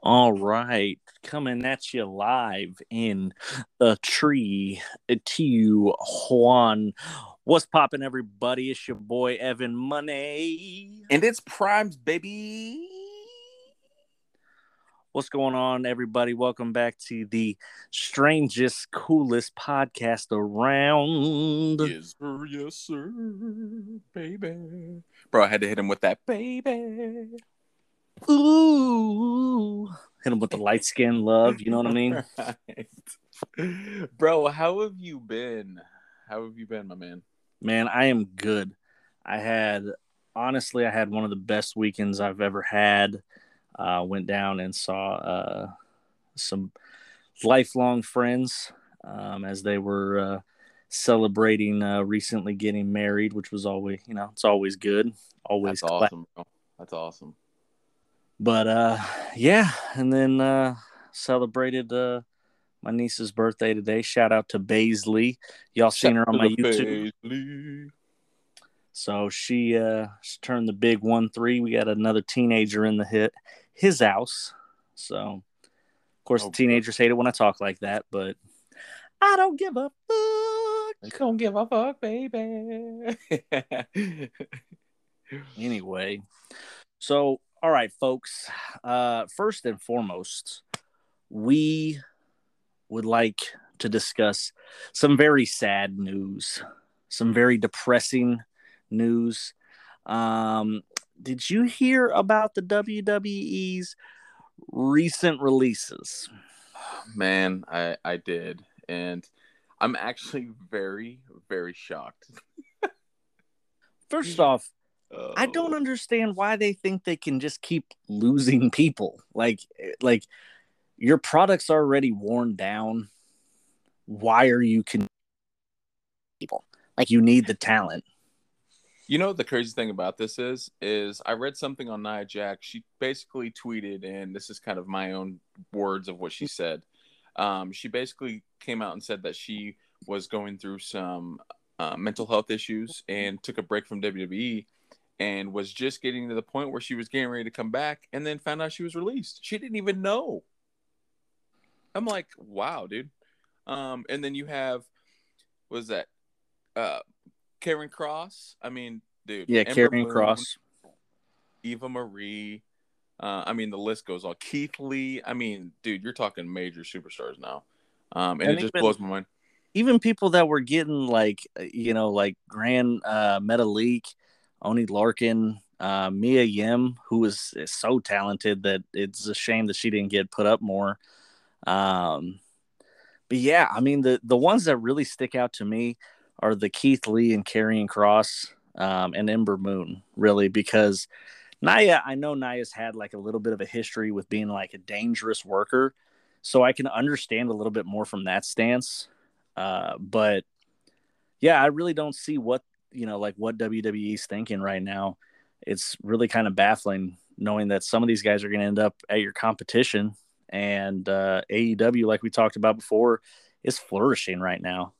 All right, coming at you live in the tree to you, Juan. What's popping, everybody? It's your boy Evan Money. And it's Primes, baby. What's going on, everybody? Welcome back to the strangest, coolest podcast around. Yes, sir. Yes, sir. Baby. Bro, I had to hit him with that, baby. Ooh, hit him with the light skin love. You know what I mean? Right. Bro, how have you been? How have you been, my man? Man, I am good. I had honestly, I had one of the best weekends I've ever had. Uh, went down and saw uh, some lifelong friends um, as they were uh, celebrating uh, recently getting married, which was always, you know, it's always good. Always That's awesome, bro. That's awesome. But uh, yeah, and then uh, celebrated uh, my niece's birthday today. Shout out to Baisley. Y'all seen her on my YouTube. Baisley. So she uh she turned the big one three. We got another teenager in the hit his house. So of course the teenagers hate it when I talk like that, but I don't give a fuck. Don't give a fuck, baby. Anyway, so all right, folks. Uh first and foremost, we would like to discuss some very sad news, some very depressing news. Um, did you hear about the WWE's recent releases? man, I I did, and I'm actually very very shocked. First off, I Oh. don't understand why they think they can just keep losing people. Like, like your product's are already worn down. Why are you con- people? Like, you need the talent. You know the crazy thing about this is is I read something on Nia Jax. She basically tweeted, and this is kind of my own words of what she said. Um, she basically came out and said that she was going through some uh, mental health issues and took a break from WWE and was just getting to the point where she was getting ready to come back and then found out she was released. She didn't even know. I'm like, wow, dude. Um, and then you have, what was that? Uh, Karrion Kross. I mean, dude. Yeah, Ember carrying Moon, cross. Eva Marie. Uh, I mean, the list goes on. Keith Lee. I mean, dude, you're talking major superstars now. Um, and, And it just even- blows my mind. even people that were getting like you know like Grand uh, meta Metalik, Oney Lorcan, uh, Mia Yim, who is, is so talented that it's a shame that she didn't get put up more. Um, but yeah, I mean the the ones that really stick out to me are the Keith Lee and Karrion Kross um, and Ember Moon, really, because Naya, I know Naya's had like a little bit of a history with being like a dangerous worker, so I can understand a little bit more from that stance. Uh, but yeah, I really don't see what you know, like what WWE's thinking right now. It's really kind of baffling knowing that some of these guys are going to end up at your competition, and uh, AEW, like we talked about before, is flourishing right now.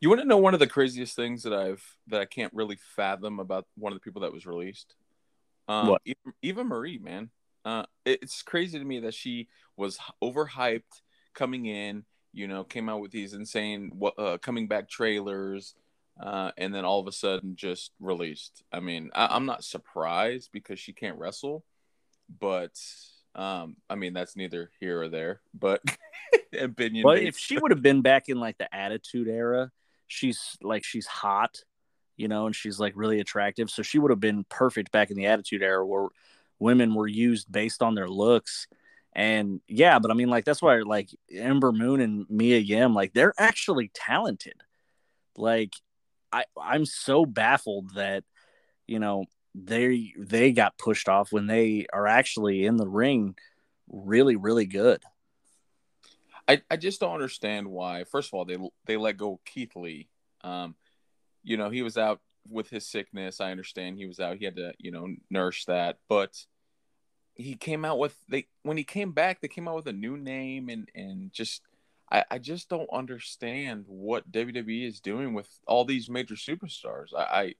You want to know one of the craziest things that I've that I can't really fathom about one of the people that was released? Um, What? Eva, Eva Marie, man. Uh, it- it's crazy to me that she was overhyped coming in. You know, came out with these insane what uh, coming back trailers, uh, and then all of a sudden just released. I mean, I, I'm not surprised because she can't wrestle, but um, I mean that's neither here or there. But opinion. But if she would have been back in like the Attitude Era, she's like she's hot, you know, and she's like really attractive. So she would have been perfect back in the Attitude Era where women were used based on their looks. And yeah, but I mean, like that's why like Ember Moon and Mia Yim, like they're actually talented. Like I I'm so baffled that you know they they got pushed off when they are actually in the ring really really good. I, I just don't understand why. First of all, they they let go Keith Lee. Um, you know, he was out with his sickness. I understand he was out. He had to, you know, nurse that. But he came out with they when he came back, they came out with a new name and and just I, I just don't understand what WWE is doing with all these major superstars. I, I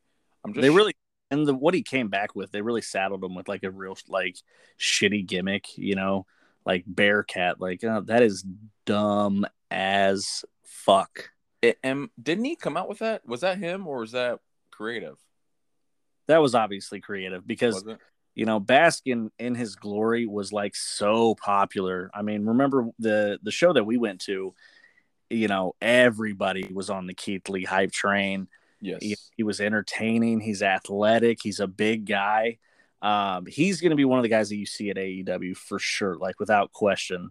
I'm just they really and the what he came back with, they really saddled him with like a real like shitty gimmick, you know. like Bearcat. Like uh, that is dumb as fuck. It, and didn't he come out with that? Was that him or was that creative? That was obviously creative because you know Baskin in his glory was like so popular. I mean, remember the the show that we went to? You know, everybody was on the Keith Lee hype train. Yes, he, he was entertaining. He's athletic. He's a big guy. Um, he's going to be one of the guys that you see at AEW for sure, like without question.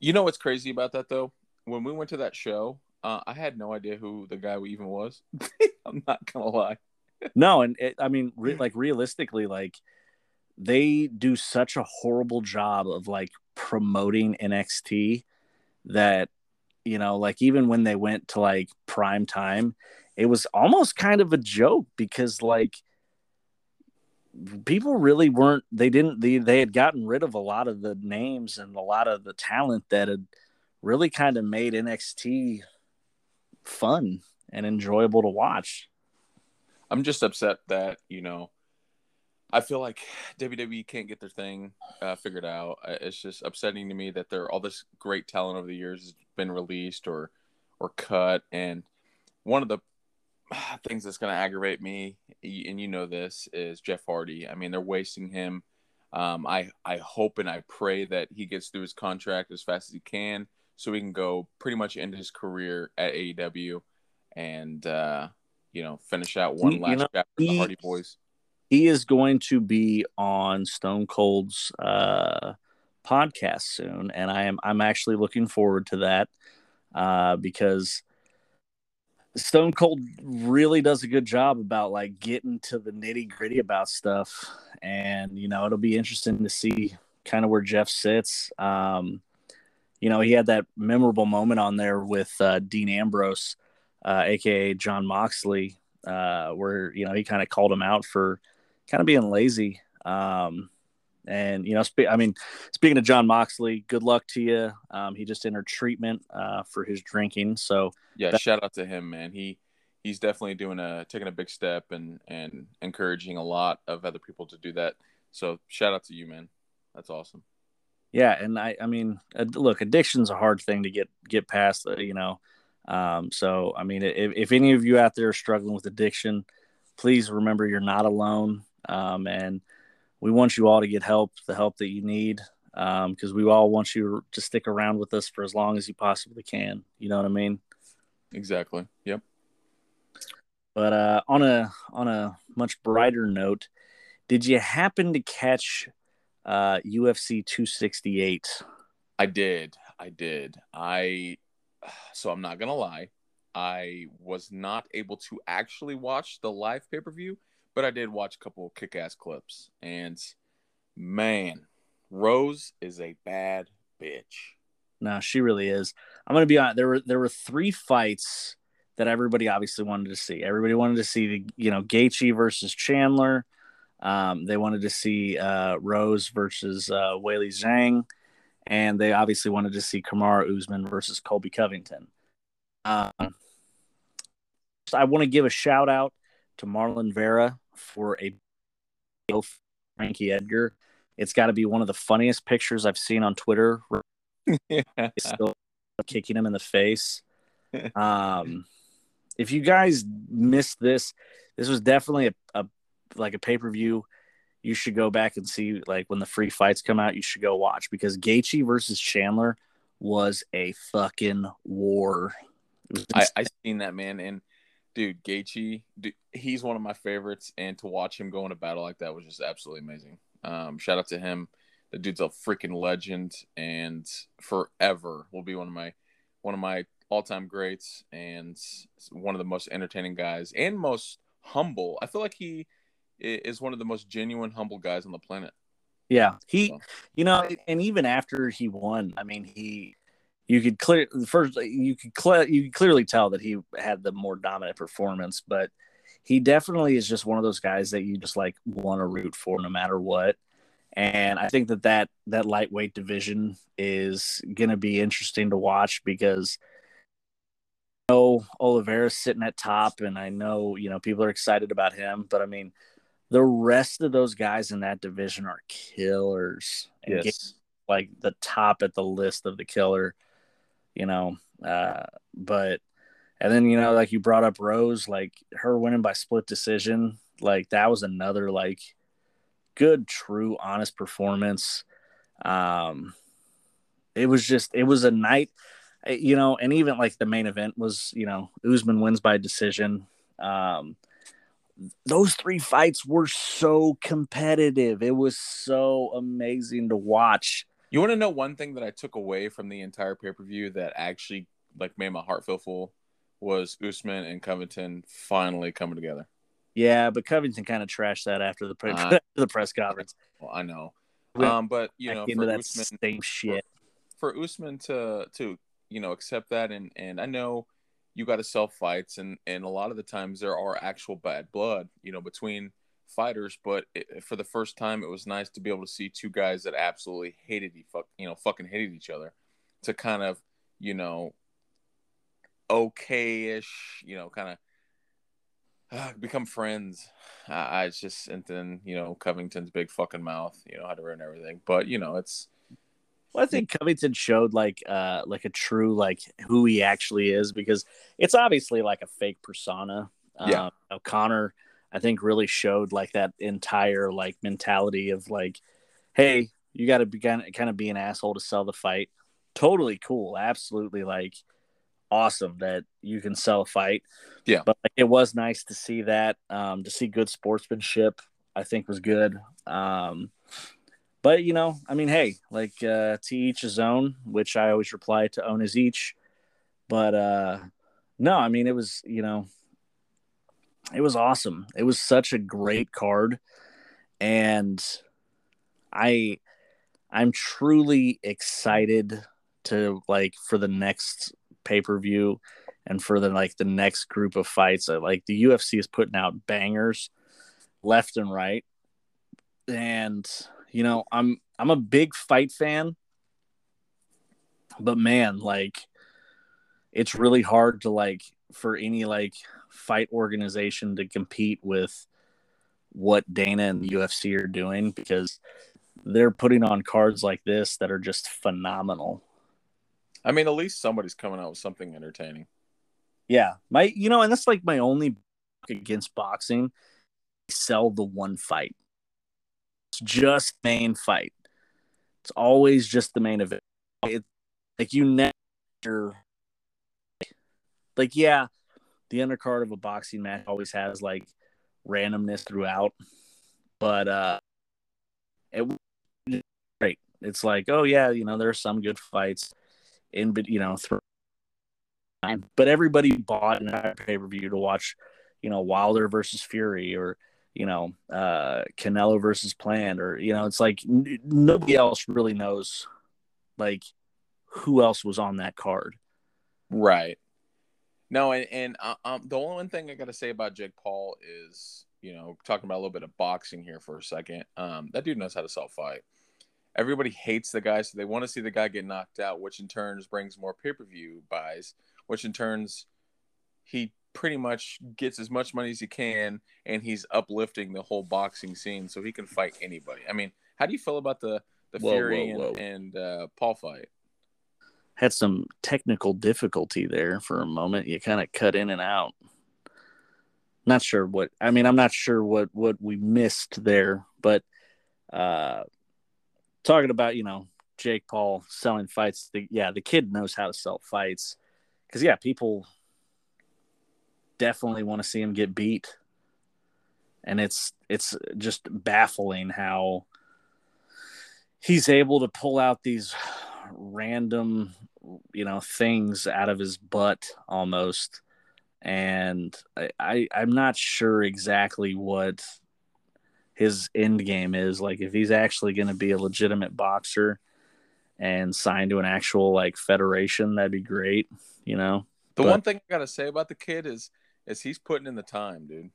You know what's crazy about that though? When we went to that show, uh, I had no idea who the guy even was. I'm not gonna lie. No, and it, I mean, re- like realistically, like they do such a horrible job of like promoting NXT that you know, like even when they went to like prime time, it was almost kind of a joke because like people really weren't they didn't they, they had gotten rid of a lot of the names and a lot of the talent that had really kind of made NXT fun and enjoyable to watch. I'm just upset that, you know, I feel like WWE can't get their thing uh, figured out. It's just upsetting to me that there all this great talent over the years has been released or or cut and one of the things that's going to aggravate me, and you know this, is Jeff Hardy. I mean, they're wasting him. Um, I I hope and I pray that he gets through his contract as fast as he can, so he can go pretty much end his career at AEW, and uh, you know finish out one he, last you know, chapter he, the Hardy Boys. He is going to be on Stone Cold's uh, podcast soon, and I am I'm actually looking forward to that uh, because Stone Cold really does a good job about like getting to the nitty gritty about stuff, and you know it'll be interesting to see kind of where Jeff sits. Um, you know, he had that memorable moment on there with uh, Dean Ambrose, uh, aka Jon Moxley, uh, where you know he kind of called him out for kind of being lazy. Um, and you know, spe- I mean, speaking of Jon Moxley, good luck to you. Um, he just entered treatment uh, for his drinking, so yeah, that- shout out to him, man. He he's definitely doing a taking a big step and and encouraging a lot of other people to do that. So shout out to you, man. That's awesome. Yeah, and I I mean, look, addiction's a hard thing to get get past. Uh, you know, um, so I mean, if, if any of you out there are struggling with addiction, please remember you're not alone. Um, and we want you all to get help, the help that you need, because um, we all want you to stick around with us for as long as you possibly can. You know what I mean? Exactly. Yep. But uh, on a on a much brighter note, did you happen to catch uh, UFC 268? I did. I did. I so I'm not gonna lie. I was not able to actually watch the live pay per view but I did watch a couple kick ass clips, and man, Rose is a bad bitch. No, she really is. I'm gonna be honest. There were there were three fights that everybody obviously wanted to see. Everybody wanted to see the you know Gaethje versus Chandler. Um, they wanted to see uh, Rose versus uh, Weili Zhang, and they obviously wanted to see Kamaru Usman versus Colby Covington. Um, I want to give a shout out to Marlon Vera for a Frankie Edgar. It's got to be one of the funniest pictures I've seen on Twitter. yeah. Still kicking him in the face. Um, if you guys missed this, this was definitely a, a like a pay per view. You should go back and see like when the free fights come out. You should go watch because Gaethje versus Chandler was a fucking war. I I seen that man, and dude, Gaethje, dude, he's one of my favorites, and to watch him go in a battle like that was just absolutely amazing. Um, shout out to him. The dude's a freaking legend, and forever will be one of my one of my all time greats, and one of the most entertaining guys and most humble. I feel like he is one of the most genuine, humble guys on the planet. Yeah, he, so. you know, and even after he won, I mean, he you could clear the first you could clear you could clearly tell that he had the more dominant performance, but he definitely is just one of those guys that you just like want to root for no matter what. And I think that that that lightweight division is going to be interesting to watch because I know Oliveira's sitting at top, and I know you know people are excited about him, but I mean the rest of those guys in that division are killers. And yes. like the top at the list of the killer, you know. Uh, but and then you know, like you brought up Rose, like her winning by split decision, like that was another like good, true, honest performance. Um, it was just it was a night, eh, you know, and even like the main event was, you know, Usman wins by decision. Um, those three fights were so competitive. It was so amazing to watch. You want to know one thing that I took away from the entire pay per view that actually like made my heart feel full was Usman and Covington finally coming together. Yeah, but Covington kind of trashed that after the pre- uh, the press conference. Well, I know, um, but you know, for Usman, same shit. For, for Usman to to you know accept that, and and I know you got to sell fights, and and a lot of the times there are actual bad blood, you know, between fighters. But it, for the first time, it was nice to be able to see two guys that absolutely hated each, you know, fucking hated each other, to kind of, you know, okay-ish, you know, kind of. Uh, become friends. Uh, I just and then you know Covington's big fucking mouth, you know how to ruin everything. But you know it's well, I think Covington showed like uh like a true like who he actually is because it's obviously like a fake persona. Yeah. Uh, Conor, I think, really showed like that entire like mentality of like, hey, you got to be kind of, kind of be an asshole to sell the fight. Totally cool, absolutely like awesome that you can sell a fight. Yeah, but like, it was nice to see that. Um, to see good sportsmanship, I think was good. Um, but you know, I mean, hey, like uh, to each his own, which I always reply to own is each. But uh, no, I mean, it was you know, it was awesome. It was such a great card, and I, I'm truly excited to like for the next pay per view and for the like the next group of fights. Like the UFC is putting out bangers left and right, and you know, I'm I'm a big fight fan, but man, like it's really hard to like for any like fight organization to compete with what Dana and the UFC are doing because they're putting on cards like this that are just phenomenal. I mean, at least somebody's coming out with something entertaining. Yeah, my you know, and that's like my only against boxing. Sell the one fight just main fight. It's always just the main event. It, like you never like yeah, the undercard of a boxing match always has like randomness throughout, but uh, it great. It's like oh yeah, you know there are some good fights in, but you know through but everybody bought an pay per view to watch, you know Wilder versus Fury or you know, uh, Canelo versus Plant, or you know, it's like n- nobody else really knows, like, who else was on that card. Right. No, and, and uh, um, the only one thing I got to say about Jake Paul is, you know, talking about a little bit of boxing here for a second. Um, that dude knows how to sell fight. Everybody hates the guy, so they want to see the guy get knocked out, which in turns brings more pay per view buys, which in turns he pretty much gets as much money as he can, and he's uplifting the whole boxing scene so he can fight anybody. I mean, how do you feel about the the whoa, Fury whoa, whoa. and, and uh, Paul fight? Had some technical difficulty there for a moment. You kind of cut in and out. Not sure what I mean. I'm not sure what what we missed there, but uh, talking about you know Jake Paul selling fights. The, yeah, the kid knows how to sell fights because yeah, people definitely want to see him get beat. And it's it's just baffling how he's able to pull out these random, you know, things out of his butt almost. And I, I I'm not sure exactly what his end game is. Like if he's actually going to be a legitimate boxer and signed to an actual like federation, that'd be great. You know. The but, one thing I gotta say about the kid is is he's putting in the time, dude.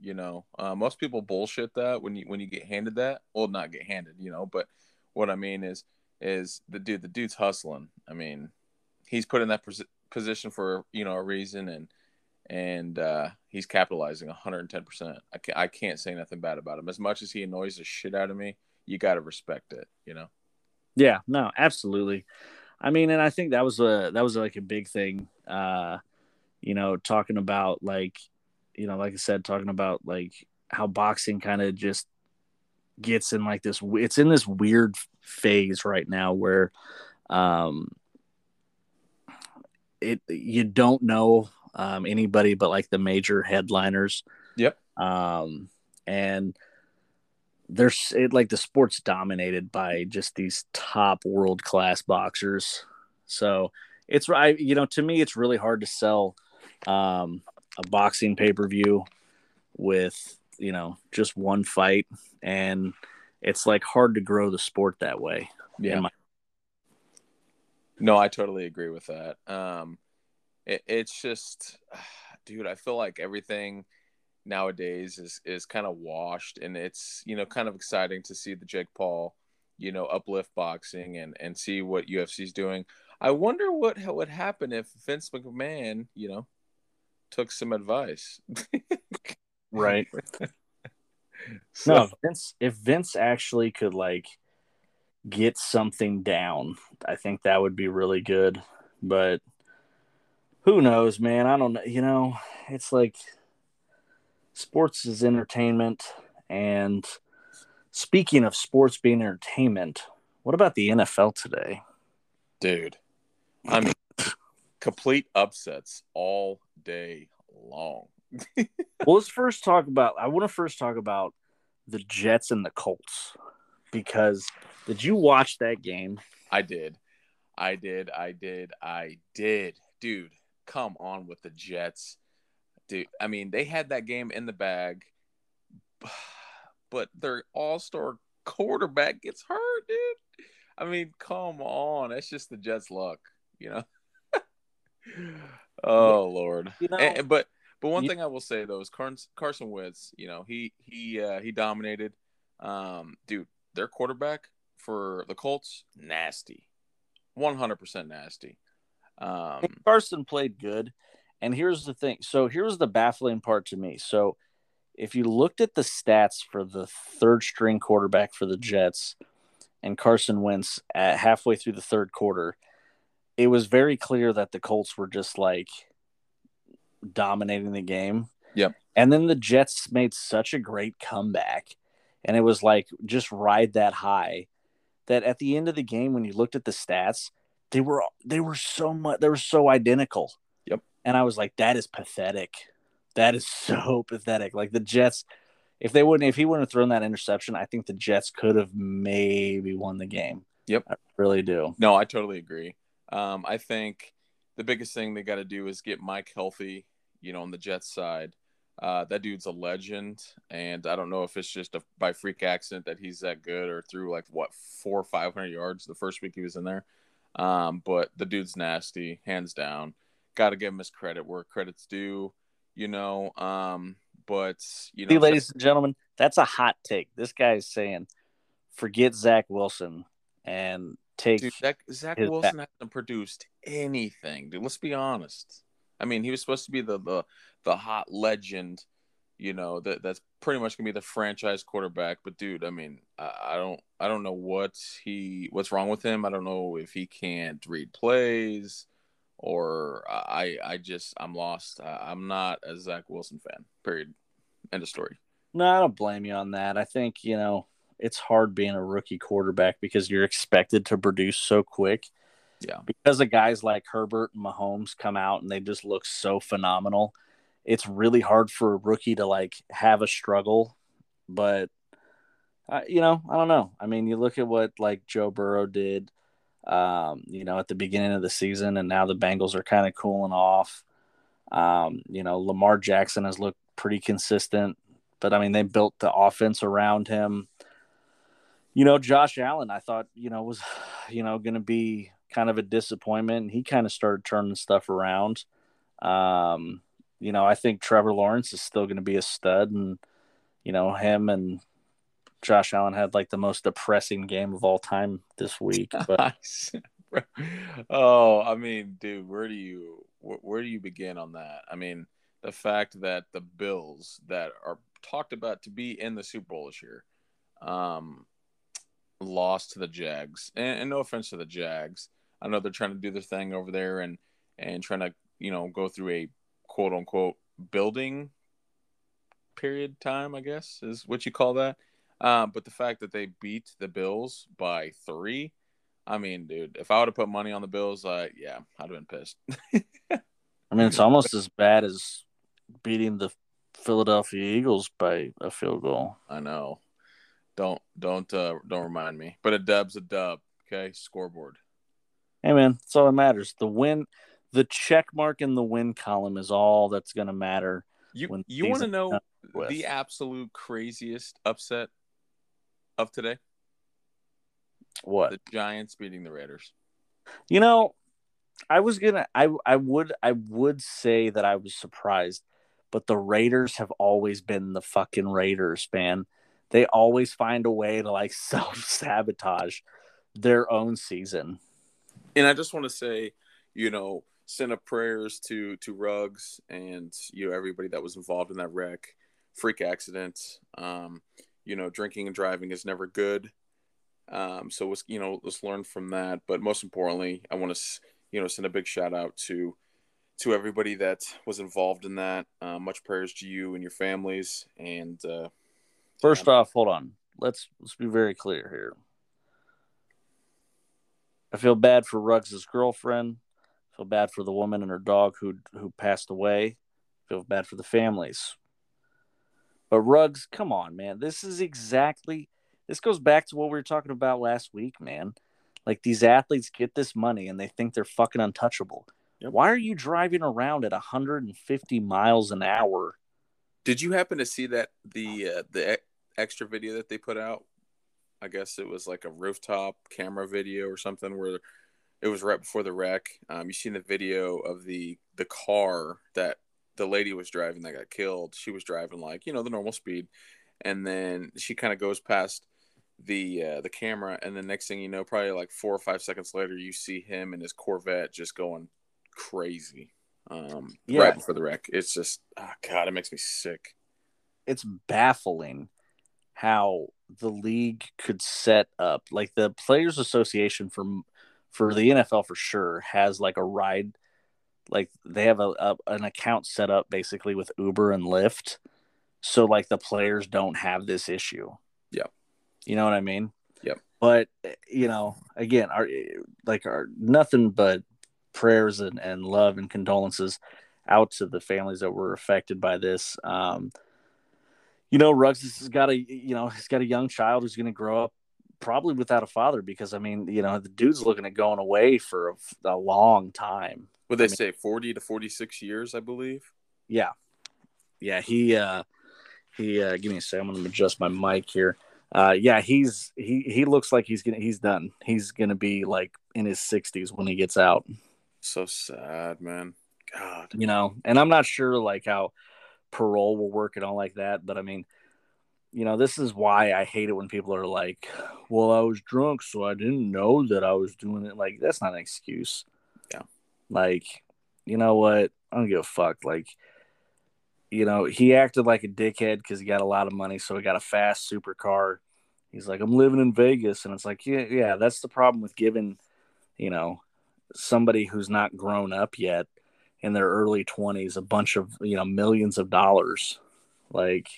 You know, uh, most people bullshit that when you when you get handed that. Well, not get handed, you know. But what I mean is, is the dude, the dude's hustling. I mean, he's put in that pos- position for you know a reason, and and uh, he's capitalizing 110. percent I can't, I can't say nothing bad about him. As much as he annoys the shit out of me, you got to respect it. You know. Yeah. No. Absolutely. I mean, and I think that was a that was like a big thing. Uh, you know, talking about like, you know, like I said, talking about like how boxing kind of just gets in like this. It's in this weird phase right now where, um, it you don't know um, anybody but like the major headliners. Yep. Um, and there's it like the sport's dominated by just these top world class boxers. So it's right, you know, to me, it's really hard to sell um, a boxing pay per view with you know just one fight, and it's like hard to grow the sport that way. Yeah. My- no, I totally agree with that. Um, it, it's just, dude, I feel like everything nowadays is is kind of washed, and it's you know kind of exciting to see the Jake Paul, you know, uplift boxing and and see what UFC's doing. I wonder what would happen if Vince McMahon, you know, took some advice. right. so. No, Vince. If Vince actually could like get something down, I think that would be really good. But who knows, man? I don't know. You know, it's like sports is entertainment. And speaking of sports being entertainment, what about the NFL today? Dude, I mean, complete upsets all day long. well, let's first talk about. I want to first talk about the Jets and the Colts because did you watch that game? I did. I did. I did. I did. Dude, come on with the Jets. Dude, I mean, they had that game in the bag, but their all star quarterback gets hurt, dude. I mean, come on. That's just the Jets' luck, you know? Oh, Lord. You know, and, but but one you, thing I will say though is Carson, Carson Wentz, you know, he he uh, he dominated. Um, dude, their quarterback for the Colts, nasty, one hundred percent nasty. Um, Carson played good. And here's the thing. So here's the baffling part to me. So if you looked at the stats for the third string quarterback for the Jets and Carson Wentz at halfway through the third quarter, it was very clear that the Colts were just like dominating the game. Yep. And then the Jets made such a great comeback. And it was like just ride that high that at the end of the game, when you looked at the stats, they were they were so much they were so identical. Yep. And I was like, that is pathetic. That is so pathetic. Like the Jets, if they wouldn't, if he wouldn't have thrown that interception, I think the Jets could have maybe won the game. Yep. I really do. No, I totally agree. Um, I think the biggest thing they got to do is get Mike healthy. You know, on the Jets side, uh, that dude's a legend, and I don't know if it's just a, by freak accident that he's that good, or through like what four or five hundred yards the first week he was in there. Um, but the dude's nasty, hands down. Got to give him his credit where credit's due, you know. Um, but you know, See, ladies and gentlemen, that's a hot take. This guy is saying, forget Zach Wilson and take dude, Zach, Zach Wilson back. hasn't produced anything, dude. Let's be honest. I mean, he was supposed to be the the, the hot legend you know that that's pretty much gonna be the franchise quarterback. But dude, I mean, I, I, don't I don't know what he what's wrong with him. I don't know if he can't read plays or I I just I'm lost. I, I'm not a Zach Wilson fan. Period. End of story. No, I don't blame you on that. I think you know it's hard being a rookie quarterback because you're expected to produce so quick. Yeah. Because of guys like Herbert and Mahomes come out and they just look so phenomenal it's really hard for a rookie to like have a struggle. But uh, you know, I don't know. I mean, you look at what like Joe Burrow did, um, you know, at the beginning of the season, and now the Bengals are kind of cooling off. Um, you know, Lamar Jackson has looked pretty consistent, but I mean, they built the offense around him. You know, Josh Allen, I thought, you know, was, you know, going to be kind of a disappointment. He kind of started turning stuff around. Um, you know, I think Trevor Lawrence is still going to be a stud, and you know, him and Josh Allen had like the most depressing game of all time this week. But oh, I mean, dude, where do you where, where do you begin on that? I mean, the fact that the Bills that are talked about to be in the Super Bowl this year, um, lost to the Jags. And, and no offense to the Jags, I know they're trying to do their thing over there and and trying to you know go through a quote unquote building period time, I guess is what you call that. Um, but the fact that they beat the Bills by three, I mean, dude, if I would have put money on the Bills, uh, yeah, I'd have been pissed. I mean, it's almost as bad as beating the Philadelphia Eagles by a field goal. I know. Don't don't uh, don't remind me. But a dub's a dub. Okay, scoreboard. Hey man, that's all that matters. The win, the check mark in the win column is all that's going to matter. You you want to know the absolute craziest upset of today? What? The Giants beating the Raiders. You know, I was gonna I I would I would say that I was surprised, but the Raiders have always been the fucking Raiders, man. They always find a way to like self sabotage their own season. And I just want to say, you know, send up prayers to to Ruggs and you know everybody that was involved in that wreck, freak accident. Um, you know, drinking and driving is never good. Um, so let's you know let's learn from that. But most importantly, I want to you know send a big shout out to to everybody that was involved in that. Uh, much prayers to you and your families. And uh, first off, hold on. Let's let's be very clear here. I feel bad for Ruggs' girlfriend. I feel bad for the woman and her dog who who passed away. I feel bad for the families. But Ruggs, come on, man. This is exactly this goes back to what we were talking about last week, man. Like these athletes get this money and they think they're fucking untouchable. Yep. Why are you driving around at 150 miles an hour? Did you happen to see that the uh, the extra video that they put out? I guess it was like a rooftop camera video or something where it was right before the wreck. Um, you seen the video of the the car that the lady was driving that got killed. She was driving like you know the normal speed, and then she kind of goes past the uh, the camera, and the next thing you know, probably like four or five seconds later, you see him and his Corvette just going crazy. Um, yeah. right before the wreck. It's just, oh god, it makes me sick. It's baffling how the league could set up like the Players Association for for the NFL for sure has like a ride, like they have a, a an account set up basically with Uber and Lyft, so like the players don't have this issue. Yeah. You know what I mean? Yep. But eh, you know, again, our eh, like our nothing but prayers and, and love and condolences out to the families that were affected by this. Um, you know, Ruggs has got a you know he's got a young child who's going to grow up probably without a father because I mean you know the dude's looking at going away for a, a long time. Would they I mean, say forty to forty six years? I believe. Yeah, yeah. He uh, he. Uh, give me a second. I'm going to adjust my mic here uh, yeah, he's he he looks like he's gonna he's done. He's gonna be like in his sixties when he gets out. So sad, man. God, you know, and I'm not sure like how parole will work and all like that, but I mean, you know, this is why I hate it when people are like, "Well, I was drunk, so I didn't know that I was doing it." Like, that's not an excuse. Yeah. Like, you know what? I don't give a fuck. Like, you know, he acted like a dickhead because he got a lot of money, so he got a fast supercar. He's like, I'm living in Vegas, and it's like, yeah, yeah, that's the problem with giving, you know, somebody who's not grown up yet in their early 20s a bunch of you know millions of dollars. Like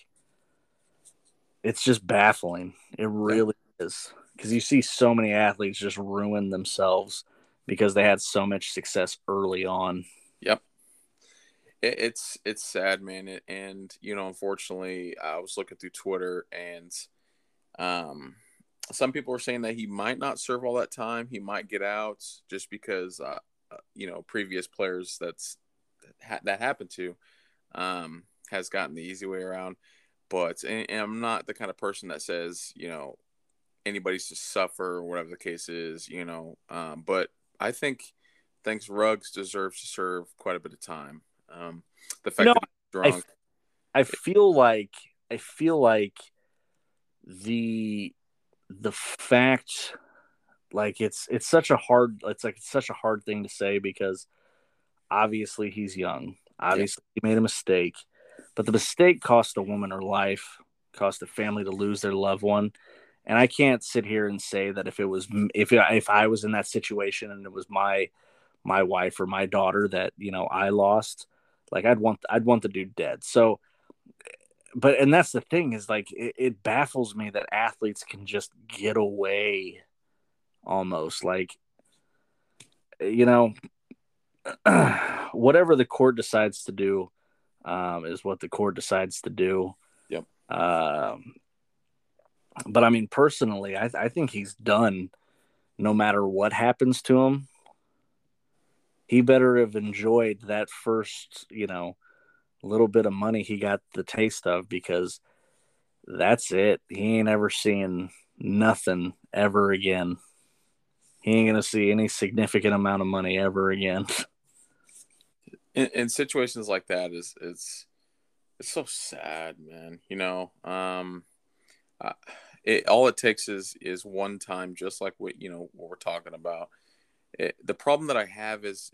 it's just baffling. It really yeah. is. Because you see so many athletes just ruin themselves because they had so much success early on. Yep. It's it's sad, man. And you know, unfortunately, I was looking through Twitter, and um, some people are saying that he might not serve all that time. He might get out just because, uh, uh you know, previous players that's that, that happened to um, has gotten the easy way around. But and, and I'm not the kind of person that says, you know, anybody's to suffer or whatever the case is, you know. Um, but I think thanks Ruggs deserves to serve quite a bit of time. Um, the fact know, that he's drunk. I, I feel like I feel like the the fact like it's it's such a hard it's like it's such a hard thing to say because obviously he's young Obviously, he made a mistake, but the mistake cost a woman her life, cost a family to lose their loved one. And I can't sit here and say that if it was if if I was in that situation and it was my my wife or my daughter that you know I lost, like I'd want I'd want the dude dead. So, but and that's the thing is like it, it baffles me that athletes can just get away, almost like you know whatever the court decides to do um, is what the court decides to do. Yep. Um, but I mean, personally, I, I think he's done. No matter what happens to him, he better have enjoyed that first, you know, little bit of money he got the taste of because that's it. He ain't ever seeing nothing ever again. He ain't gonna see any significant amount of money ever again. In, in situations like that, is it's it's so sad, man. You know, um, uh, it all it takes is is one time, just like what you know what we're talking about it, the problem that I have is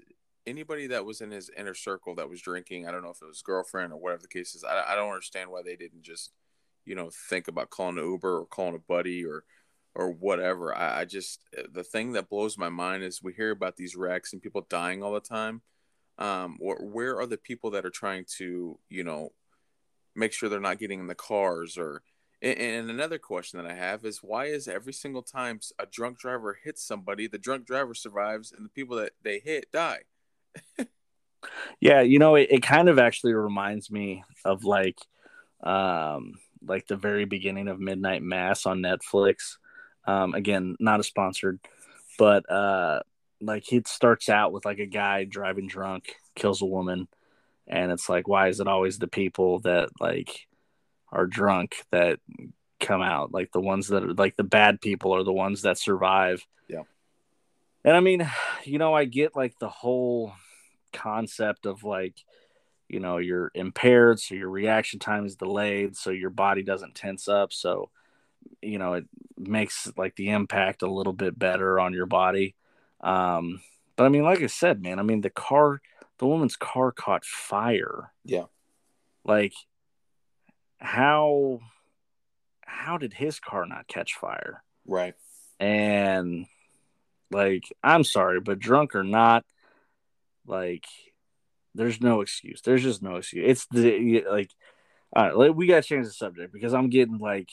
anybody that was in his inner circle that was drinking. I don't know if it was girlfriend or whatever the case is. I, I don't understand why they didn't just, you know, think about calling an Uber or calling a buddy or or whatever. I, I just the thing that blows my mind is we hear about these wrecks and people dying all the time. Um, where are the people that are trying to, you know, make sure they're not getting in the cars or and another question that I have is why is every single time a drunk driver hits somebody, the drunk driver survives and the people that they hit die? Yeah, you know, it, it kind of actually reminds me of like um like the very beginning of Midnight Mass on Netflix. Um again, not a sponsored, but uh like he starts out with like a guy driving drunk, kills a woman, and it's like why is it always the people that like are drunk that come out? Like the ones that are like the bad people are the ones that survive. Yeah and i mean you know i get like the whole concept of like you know you're impaired so your reaction time is delayed so your body doesn't tense up so you know it makes like the impact a little bit better on your body um but i mean like i said man i mean the car the woman's car caught fire yeah like how how did his car not catch fire? Right. And like, I'm sorry, but drunk or not, like, there's no excuse. There's just no excuse. It's the like, all right, we got to change the subject because I'm getting like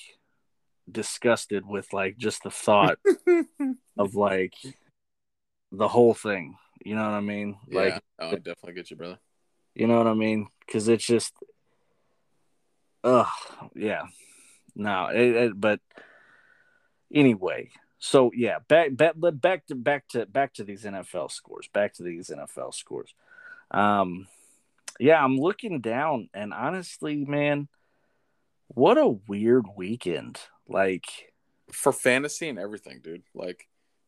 disgusted with like just the thought of like the whole thing. You know what I mean? Yeah, like, oh, I definitely get you, brother. You know what I mean? Because it's just Ugh, yeah. No, it, it, but anyway, so yeah, back back back to back to back to these NFL scores. Back to these NFL scores. Um, yeah, I'm looking down, and honestly, man, what a weird weekend. Like for fantasy and everything, dude. Like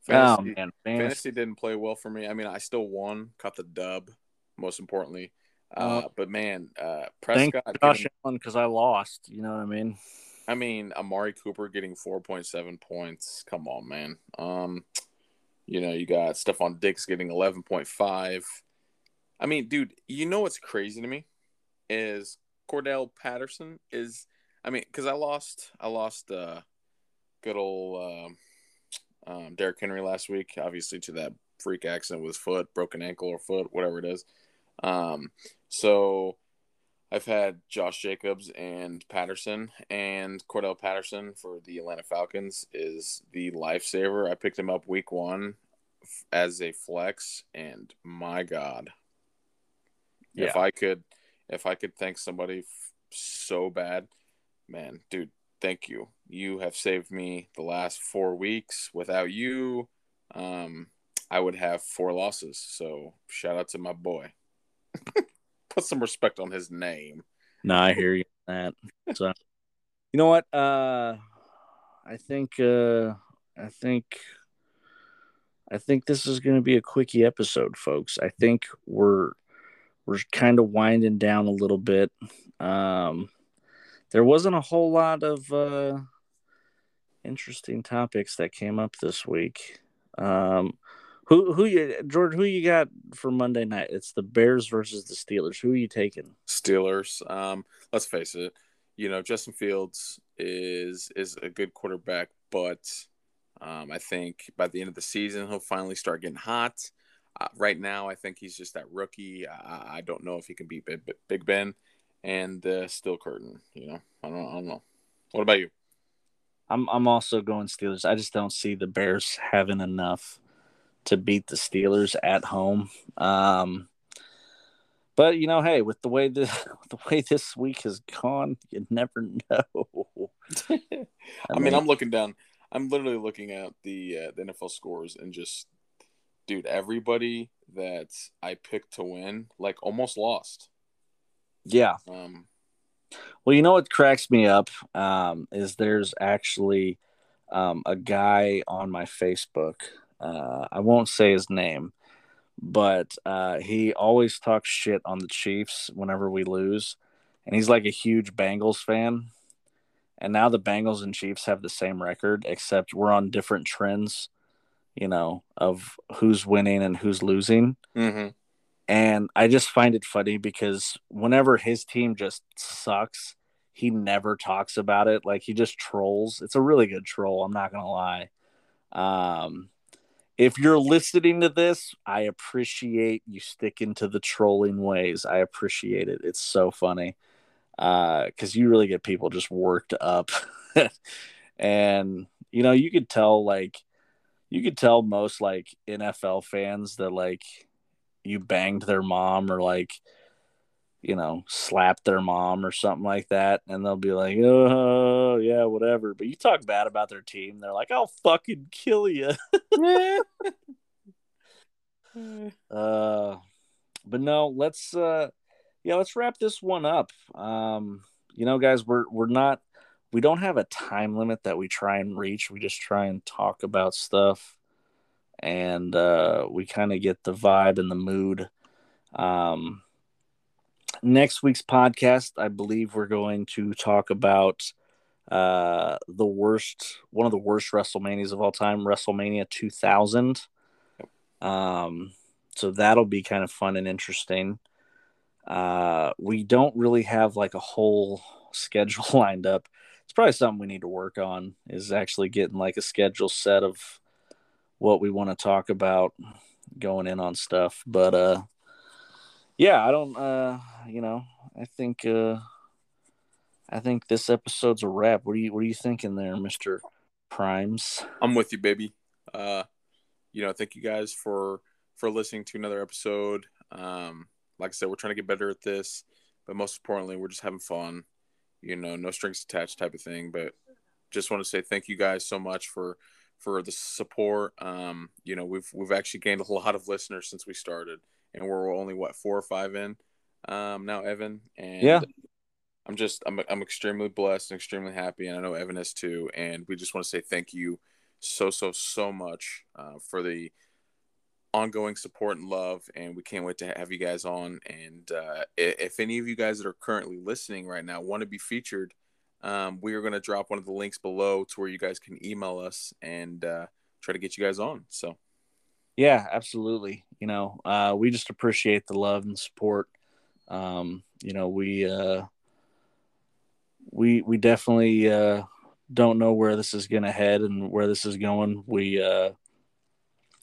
oh, fantasy, oh, man, fantasy. fantasy didn't play well for me. I mean, I still won, caught the dub. Most importantly, uh, but man, uh, Prescott. Thank Josh Allen because I lost. You know what I mean? I mean, Amari Cooper getting four point seven points. Come on, man. Um, you know, you got Stefon Diggs getting eleven point five. I mean, dude, you know what's crazy to me is Cordarrelle Patterson is. I mean, because I lost, I lost uh, good old uh, um, Derrick Henry last week, obviously to that freak accident with foot, broken ankle or foot, whatever it is. Um, so I've had Josh Jacobs and Patterson, and Cordarrelle Patterson for the Atlanta Falcons is the lifesaver. I picked him up week one as a flex, and my God, yeah. if I could, if I could thank somebody so bad, man, dude, thank you. You have saved me the last four weeks. Without you, um, I would have four losses. So shout out to my boy. Put some respect on his name. No, I hear you that. So, you know what? Uh, I think uh, I think I think this is going to be a quickie episode, folks. I think we're we're kind of winding down a little bit. Um, there wasn't a whole lot of uh, interesting topics that came up this week. Um, Who who you George? Who you got for Monday night? It's the Bears versus the Steelers. Who are you taking? Steelers. Um, let's face it. You know, Justin Fields is is a good quarterback, but um, I think by the end of the season he'll finally start getting hot. Uh, right now, I think he's just that rookie. I, I don't know if he can beat Big, Big Ben and uh, Steel Curtain. You know, I don't, I don't know. What about you? I'm I'm also going Steelers. I just don't see the Bears having enough to beat the Steelers at home. Um, but you know, hey, with the way the the way this week has gone, you never know. I, I mean, mean, I'm looking down. I'm literally looking at the uh, the NFL scores and just, dude, everybody that I picked to win like almost lost. Yeah. Um. Well, you know what cracks me up um, is there's actually um, a guy on my Facebook uh, I won't say his name, but uh, he always talks shit on the Chiefs whenever we lose, and he's like a huge Bengals fan. And now the Bengals and Chiefs have the same record, except we're on different trends, you know, of who's winning and who's losing. Mm-hmm. And I just find it funny because whenever his team just sucks, he never talks about it. Like he just trolls. It's a really good troll. I'm not gonna lie. Um, if you're listening to this, I appreciate you sticking to the trolling ways. I appreciate it. It's so funny because uh, you really get people just worked up, and you know you could tell like you could tell most like NFL fans that like you banged their mom or like you know, slap their mom or something like that, and they'll be like, "Oh, yeah, whatever." But you talk bad about their team, they're like, "I'll fucking kill you." uh, but no, let's uh, yeah, let's wrap this one up. Um, you know, guys, we're we're not we don't have a time limit that we try and reach. We just try and talk about stuff, and uh, we kind of get the vibe and the mood. Um, next week's podcast, I believe we're going to talk about uh, the worst, one of the worst WrestleManias of all time, WrestleMania 2000. Um, so that'll be kind of fun and interesting. Uh, we don't really have like a whole schedule lined up. It's probably something we need to work on is actually getting like a schedule set of what we want to talk about going in on stuff. But uh yeah, I don't. Uh, you know, I think. Uh, I think this episode's a wrap. What are you What are you thinking there, Mister Primes? I'm with you, baby. Uh, you know, thank you guys for for listening to another episode. Um, like I said, we're trying to get better at this, but most importantly, we're just having fun. You know, no strings attached type of thing. But just want to say thank you guys so much for for the support. Um, you know, we've we've actually gained a lot of listeners since we started and we're only what four or five in um, now, Evan. And yeah, I'm just I'm I'm extremely blessed and extremely happy, and I know Evan is too. And we just want to say thank you so so so much uh, for the ongoing support and love and we can't wait to have you guys on and uh, if any of you guys that are currently listening right now want to be featured um, we are going to drop one of the links below to where you guys can email us and uh, try to get you guys on so yeah, absolutely. You know, uh, we just appreciate the love and support. Um, you know, we uh, we we definitely uh, don't know where this is going to head and where this is going. We uh,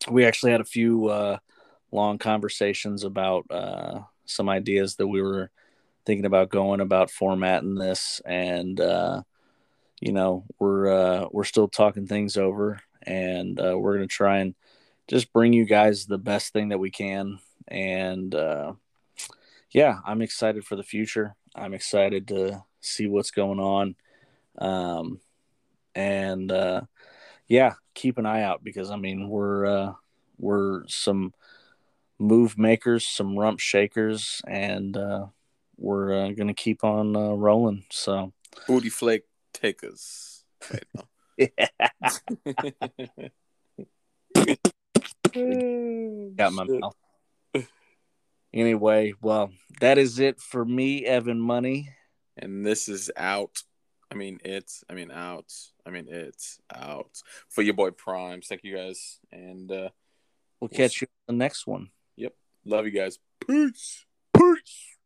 we actually had a few uh, long conversations about uh, some ideas that we were thinking about going about formatting this, and uh, you know, we're uh, we're still talking things over, and uh, we're going to try and just bring you guys the best thing that we can. And uh, yeah, I'm excited for the future. I'm excited to see what's going on. Um, and uh, yeah, keep an eye out because I mean we're uh, we're some move makers, some rump shakers, and uh, we're uh, gonna keep on uh, rolling. So booty flake takers. yeah. Got my mouth. Anyway, well, that is it for me, Evan Money. And this is out. I mean, it's, I mean, out. I mean, it's out for your boy Primes. Thank you guys. And uh, We'll catch you on the next one. Yep. Love you guys. Peace. Peace.